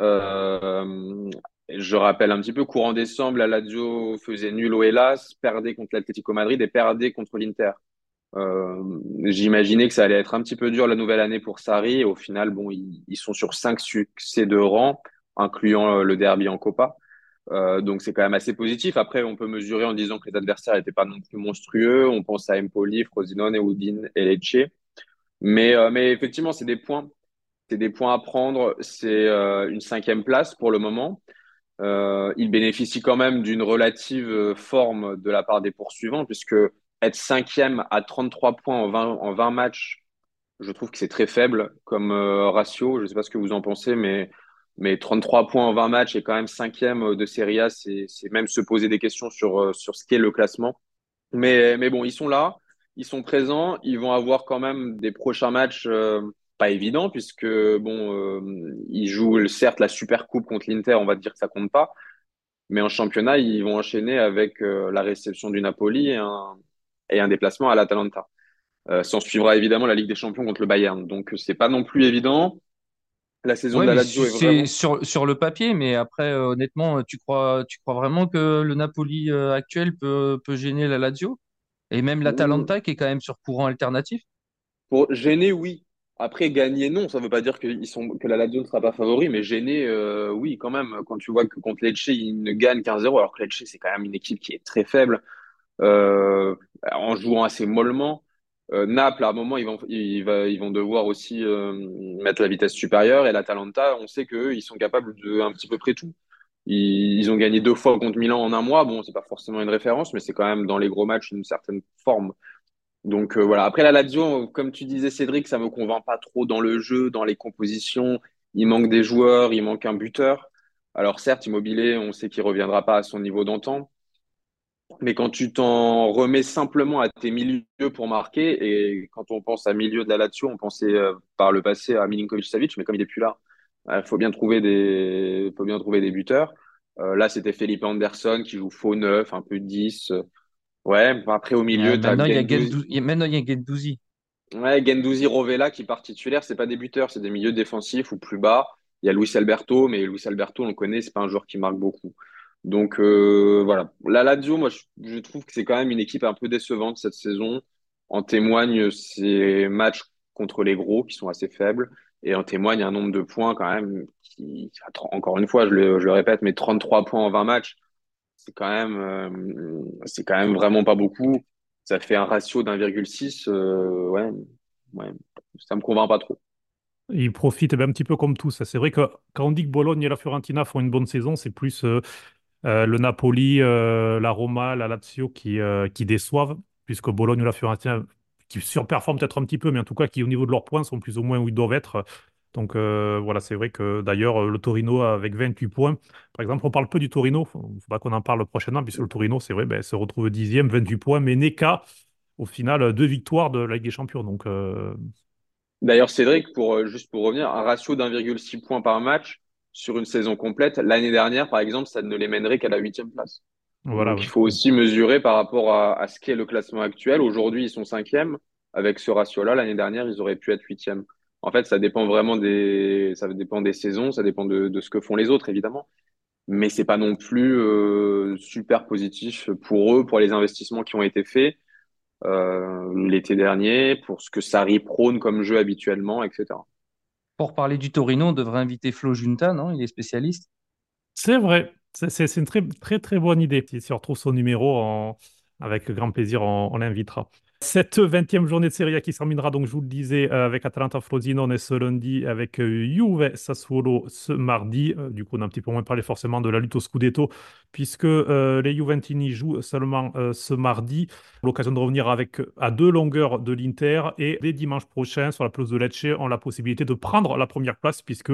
Euh, je rappelle un petit peu, courant décembre, la Lazio faisait nul au Hellas, perdait contre l'Atlético Madrid et perdait contre l'Inter. Euh, J'imaginais que ça allait être un petit peu dur la nouvelle année pour Sarri. Au final, bon, ils, sont sur cinq succès de rang, incluant le derby en Copa. Euh, donc c'est quand même assez positif. Après, on peut mesurer en disant que les adversaires n'étaient pas non plus monstrueux. On pense à Empoli, Frosinone, Udine et Lecce. Mais, euh, mais effectivement, c'est des points. C'est des points à prendre. C'est euh, une cinquième place pour le moment. Euh, il bénéficie quand même d'une relative forme de la part des poursuivants, puisque être cinquième à 33 points en 20, en 20 matchs, je trouve que c'est très faible comme euh, ratio. Je ne sais pas ce que vous en pensez, mais, mais 33 points en 20 matchs et quand même cinquième de Serie A, c'est même se poser des questions sur, euh, ce qu'est le classement. Mais, mais bon, ils sont là, ils sont présents, ils vont avoir quand même des prochains matchs. Euh, pas évident puisque bon, euh, ils jouent certes la Super Coupe contre l'Inter, on va dire que ça compte pas, mais en championnat ils vont enchaîner avec euh, la réception du Napoli et un, et un déplacement à l'Atalanta. Euh, S'en suivra évidemment la Ligue des Champions contre le Bayern, donc c'est pas non plus évident. La saison ouais, de la Lazio est vraiment sur sur le papier, mais après euh, honnêtement, tu crois tu crois vraiment que le Napoli actuel peut peut gêner la Lazio? Et même l'Atalanta qui est quand même sur courant alternatif? pour gêner, oui. Après, gagner, non. Ça ne veut pas dire qu'ils sont, que la Lazio ne sera pas favori, mais gêner, euh, oui, quand même. Quand tu vois que contre Lecce, ils ne gagnent qu'un 0 alors que Lecce, c'est quand même une équipe qui est très faible, euh, en jouant assez mollement. Euh, Naples, à un moment, ils vont, ils, vont devoir aussi mettre la vitesse supérieure. Et l'Atalanta, on sait qu'eux, ils sont capables de un petit peu près tout. Ils, ils ont gagné deux fois contre Milan en un mois. Bon, c'est pas forcément une référence, mais c'est quand même dans les gros matchs une certaine forme. Donc euh, voilà. Après la Lazio, comme tu disais Cédric, ça me convainc pas trop dans le jeu, dans les compositions. Il manque des joueurs, il manque un buteur. Alors certes, Immobilier, on sait qu'il reviendra pas à son niveau d'antan, mais quand tu t'en remets simplement à tes milieux pour marquer, et quand on pense à milieu de la Lazio, on pensait euh, par le passé à Milinkovic-Savic, mais comme il est plus là, il faut bien trouver des, faut bien trouver des buteurs. Euh, là, c'était Felipe Anderson qui joue faux neuf, un peu 10. Ouais, après au milieu, Euh, tu as maintenant il y a Gendouzi. Guendou- il y a- maintenant il y a. Ouais, Gendouzi, Rovella qui part titulaire, c'est pas des buteurs, c'est des milieux défensifs ou plus bas. Il y a Luis Alberto, mais Luis Alberto, on le connaît, c'est pas un joueur qui marque beaucoup. Donc euh, voilà. La Lazio, moi, je, je trouve que c'est quand même une équipe un peu décevante cette saison. En témoignent ces matchs contre les gros qui sont assez faibles, et en témoigne un nombre de points quand même qui, encore une fois, je le, je le répète, mais 33 points en 20 matchs, c'est quand même, euh, c'est quand même vraiment pas beaucoup. Ça fait un ratio d'1,6. Euh, ouais, ouais, ça me convainc pas trop. Ils profitent eh ben, un petit peu comme tous. C'est vrai que quand on dit que Bologne et la Fiorentina font une bonne saison, c'est plus euh, euh, le Napoli, la Roma, la Lazio qui, qui déçoivent, puisque Bologne ou la Fiorentina qui surperforment peut-être un petit peu, mais en tout cas qui au niveau de leurs points sont plus ou moins où ils doivent être. Donc euh, voilà, c'est vrai que d'ailleurs euh, le Torino avec 28 points, par exemple, on parle peu du Torino, il faudra qu'on en parle prochainement, puisque le Torino, c'est vrai, ben, se retrouve dixième, 28 points, mais n'est qu'à au final deux victoires de la Ligue des Champions. Donc euh, D'ailleurs, Cédric, pour, juste pour revenir, un ratio d'1,6 points par match sur une saison complète, l'année dernière, par exemple, ça ne les mènerait qu'à la huitième place. voilà, Donc, il faut aussi mesurer par rapport à, à ce qu'est le classement actuel. Aujourd'hui, ils sont cinquième. Avec ce ratio-là, l'année dernière, ils auraient pu être huitième. En fait, ça dépend vraiment des, ça dépend des saisons, ça dépend de, de ce que font les autres, évidemment. mais c'est pas non plus euh, super positif pour eux, pour les investissements qui ont été faits euh, l'été dernier, pour ce que Sarri prône comme jeu habituellement, etc. Pour parler du Torino, on devrait inviter Flo Junta, non? Il est spécialiste. C'est vrai, c'est une très très très bonne idée. Si, si on retrouve son numéro, on- avec grand plaisir, on, on l'invitera. Cette 20e journée de Serie A qui se terminera, donc je vous le disais, euh, avec Atalanta Frosinone ce lundi, avec euh, Juve Sassuolo ce mardi. Euh, du coup, on a un petit peu moins parlé forcément de la lutte au Scudetto, puisque les Juventini jouent seulement ce mardi. L'occasion de revenir avec à deux longueurs de l'Inter et dès dimanche prochain, sur la pelouse de Lecce, on a la possibilité de prendre la première place, puisque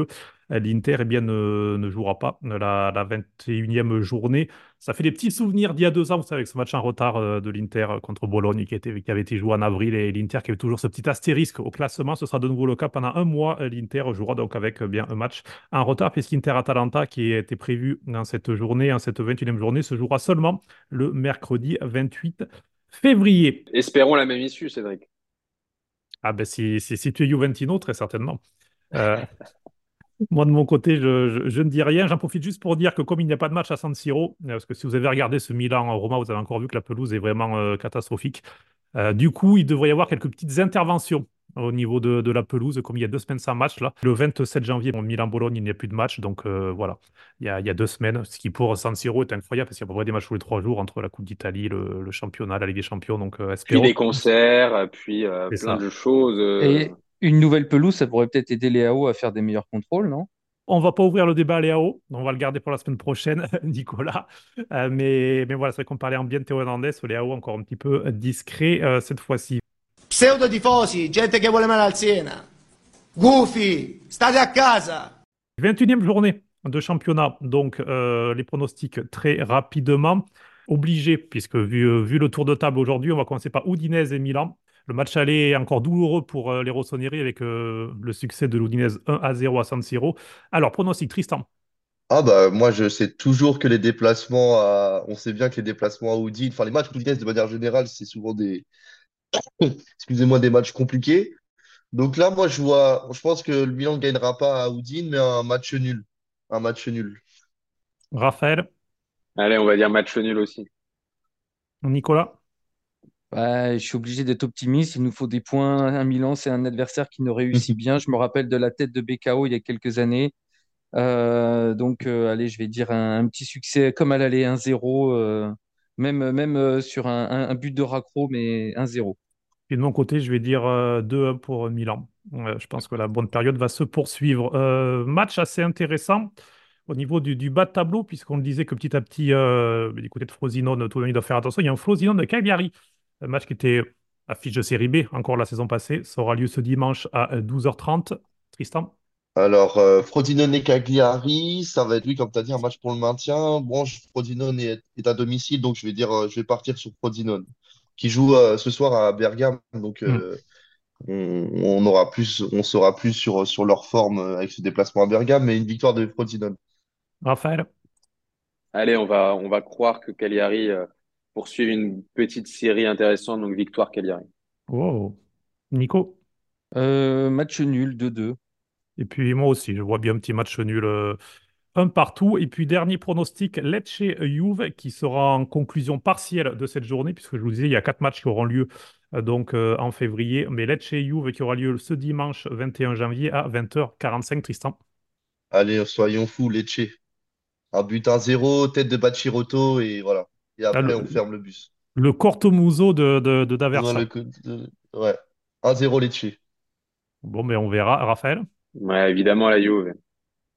l'Inter eh bien, ne, ne jouera pas la, la 21e journée. Ça fait des petits souvenirs d'il y a deux ans, vous savez, avec ce match en retard euh, de l'Inter contre Bologne qui, était, qui avait été joué en avril et l'Inter qui avait toujours ce petit astérisque au classement. Ce sera de nouveau le cas pendant un mois. L'Inter jouera donc avec euh, bien un match en retard puisqu'Inter-Atalanta qui était prévu dans cette journée, en cette 21e journée, se jouera seulement le mercredi 28 février. Espérons la même issue, Cédric. Ah ben si, si, si tu es Juventino, très certainement. Euh, moi, de mon côté, je, je- je ne dis rien. J'en profite juste pour dire que comme il n'y a pas de match à San Siro, euh, parce que si vous avez regardé ce Milan-Roma, vous avez encore vu que la pelouse est vraiment euh, catastrophique. Euh, du coup, il devrait y avoir quelques petites interventions au niveau de, de la pelouse, comme il y a deux semaines sans match. Là. Le 27 janvier, bon, Milan-Bologne, il n'y a plus de match. Donc euh, voilà, il y a, il y a deux semaines, ce qui pour San Siro est incroyable, parce qu'il y a à peu près des matchs tous les trois jours entre la Coupe d'Italie, le, le championnat, la Ligue des Champions. Donc euh, Puis des concerts, puis euh, plein ça. de choses. euh, Et une nouvelle pelouse, ça pourrait peut-être aider Léao à faire des meilleurs contrôles, non? On va pas ouvrir le débat à Léao, on va le garder pour la semaine prochaine, Nicolas. Euh, mais, mais voilà, c'est vrai qu'on parlait en bien de Théo Hernandez, Léao encore un petit peu discret euh, cette fois-ci. Pseudo tifosi, gente che vuole male al Siena. Gufi, state a casa. 21e journée de championnat, donc euh, les pronostics très rapidement. Obligé, puisque vu, vu le tour de table aujourd'hui, on va commencer par Udinese et Milan. Le match aller est encore douloureux pour euh, les Rossoneri avec euh, le succès de l'Udinese 1 à 0 à San Siro. Alors, pronostic, Tristan. Ah bah moi je sais toujours que les déplacements à... On sait bien que les déplacements à Udine, enfin les matchs Udinese de manière générale, c'est souvent des... Excusez-moi, des matchs compliqués. Donc là, moi je vois... Je pense que le Milan ne gagnera pas à Udine, mais un match nul. Un match nul. Raphaël, Allez, on va dire match nul aussi. Nicolas. Bah, je suis obligé d'être optimiste. Il nous faut des points. Un Milan, c'est un adversaire qui nous réussit bien. Je me rappelle de la tête de Bekao il y a quelques années. Euh, donc, euh, allez, je vais dire un, un petit succès comme à l'aller, 1-0, euh, même, même sur un, but de raccro, mais 1-0. Et de mon côté, je vais dire euh, 2-1 pour Milan. Je pense que la bonne période va se poursuivre. Match assez intéressant au niveau du, du bas de tableau, puisqu'on le disait que petit à petit, du côté de Frosinone, tout le monde doit faire attention. Il y a un Frosinone de Cagliari, un match qui était affiche de série B encore la saison passée. Ça aura lieu ce dimanche à 12h30. Tristan? Alors, euh, Frosinone et Cagliari, ça va être, oui, comme tu as dit, un match pour le maintien. Bon, je- Frosinone est, est à domicile, donc je vais dire, euh, je vais partir sur Frosinone, qui joue euh, ce soir à Bergame. Donc, Hmm. euh, on, on aura plus, on saura plus sur, sur leur forme euh, avec ce déplacement à Bergame, mais une victoire de Frosinone. Raphaël? Allez, on va, on va croire que Cagliari poursuit une petite série intéressante, donc victoire Cagliari. Wow. Nico? Euh, match nul, 2-2. Et puis moi aussi, je vois bien un petit match nul, euh, un partout. Et puis dernier pronostic, Lecce-Juve, qui sera en conclusion partielle de cette journée, puisque je vous disais, il y a quatre matchs qui auront lieu euh, donc euh, en février. Mais Lecce-Juve qui aura lieu ce dimanche 21 janvier à 20h45, Tristan. Allez, soyons fous, Lecce. Un but 1-0, tête de Bachiroto, et voilà. Et Ah, après, le, on ferme le bus. le cortomuso de, de, D'Aversa. le coup de- ouais. 1-0 Lecce. Bon, mais on verra. Raphaël, Ouais, évidemment, la Juve.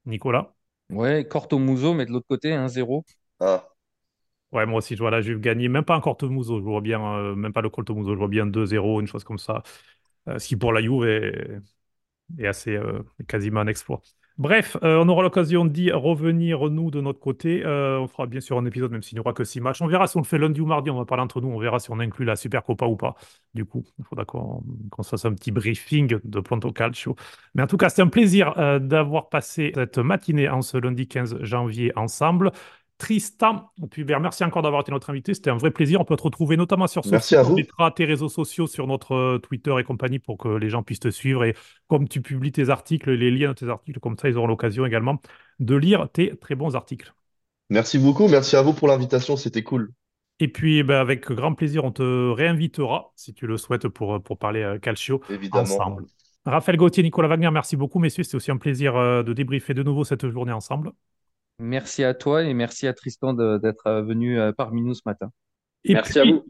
Nicolas? Ouais, Corto Muso, mais de l'autre côté, 1-0. Ah. Ouais, moi aussi, je vois la Juve gagner. Même pas un cortomuso, je vois bien, euh, même pas le cortomuso, je vois bien 2-0, une chose comme ça. Euh, ce qui pour la Juve est, est assez euh, quasiment un exploit. Bref, euh, on aura l'occasion d'y revenir, nous, de notre côté. Euh, on fera bien sûr un épisode, même s'il n'y aura que six matchs. On verra si on le fait lundi ou mardi, on va parler entre nous, on verra si on inclut la Super Copa ou pas. Du coup, il faudra qu'on se fasse un petit briefing de Pronto Calcio. Mais en tout cas, c'était un plaisir euh, d'avoir passé cette matinée en ce lundi 15 janvier ensemble. Tristan, et puis, ben, merci encore d'avoir été notre invité. C'était un vrai plaisir. On peut te retrouver notamment sur ce Merci site. à On vous. mettra tes réseaux sociaux sur notre euh, Twitter et compagnie pour que les gens puissent te suivre. Et comme tu publies tes articles, les liens de tes articles, comme ça, ils auront l'occasion également de lire tes très bons articles. Merci beaucoup, merci à vous pour l'invitation, c'était cool. Et puis, ben, avec grand plaisir, on te réinvitera, si tu le souhaites, pour, pour parler euh, calcio Évidemment. ensemble. Raphaël Gauthier, Nicolas Wagner, merci beaucoup, messieurs. C'était aussi un plaisir euh, de débriefer de nouveau cette journée ensemble. Merci à toi et merci à Tristan d'être euh, venu euh, parmi nous ce matin. Et Merci puis, à vous.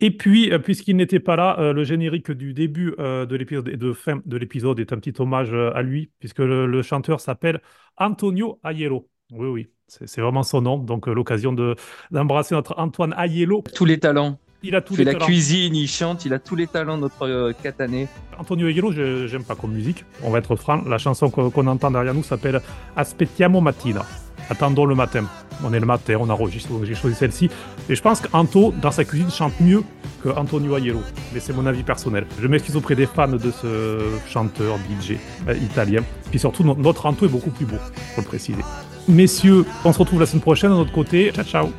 Et puis, euh, puisqu'il n'était pas là, euh, le générique du début euh, de l'épisode et de fin de l'épisode est un petit hommage à lui, puisque le, le chanteur s'appelle Antonio Aiello. Oui, oui, c'est vraiment son nom. Donc, l'occasion de d'embrasser notre Antoine Aiello. Tous les talents. Il a Il tous fait les la talents. cuisine, il chante, il a tous les talents, notre euh, Catané. Antonio Aiello, je- j'aime pas comme musique. On va être franc. La chanson qu'on qu'on entend derrière nous s'appelle Aspettiamo mattina. Attendons le matin. On est le matin, on enregistre, donc j'ai choisi celle-ci. Et je pense qu'Anto, dans sa cuisine, chante mieux que Antonio Aiello. Mais c'est mon avis personnel. Je m'excuse auprès des fans de ce chanteur DJ euh, italien. Puis surtout, no- notre Anto est beaucoup plus beau, faut le préciser. Messieurs, on se retrouve la semaine prochaine de notre côté. Ciao, ciao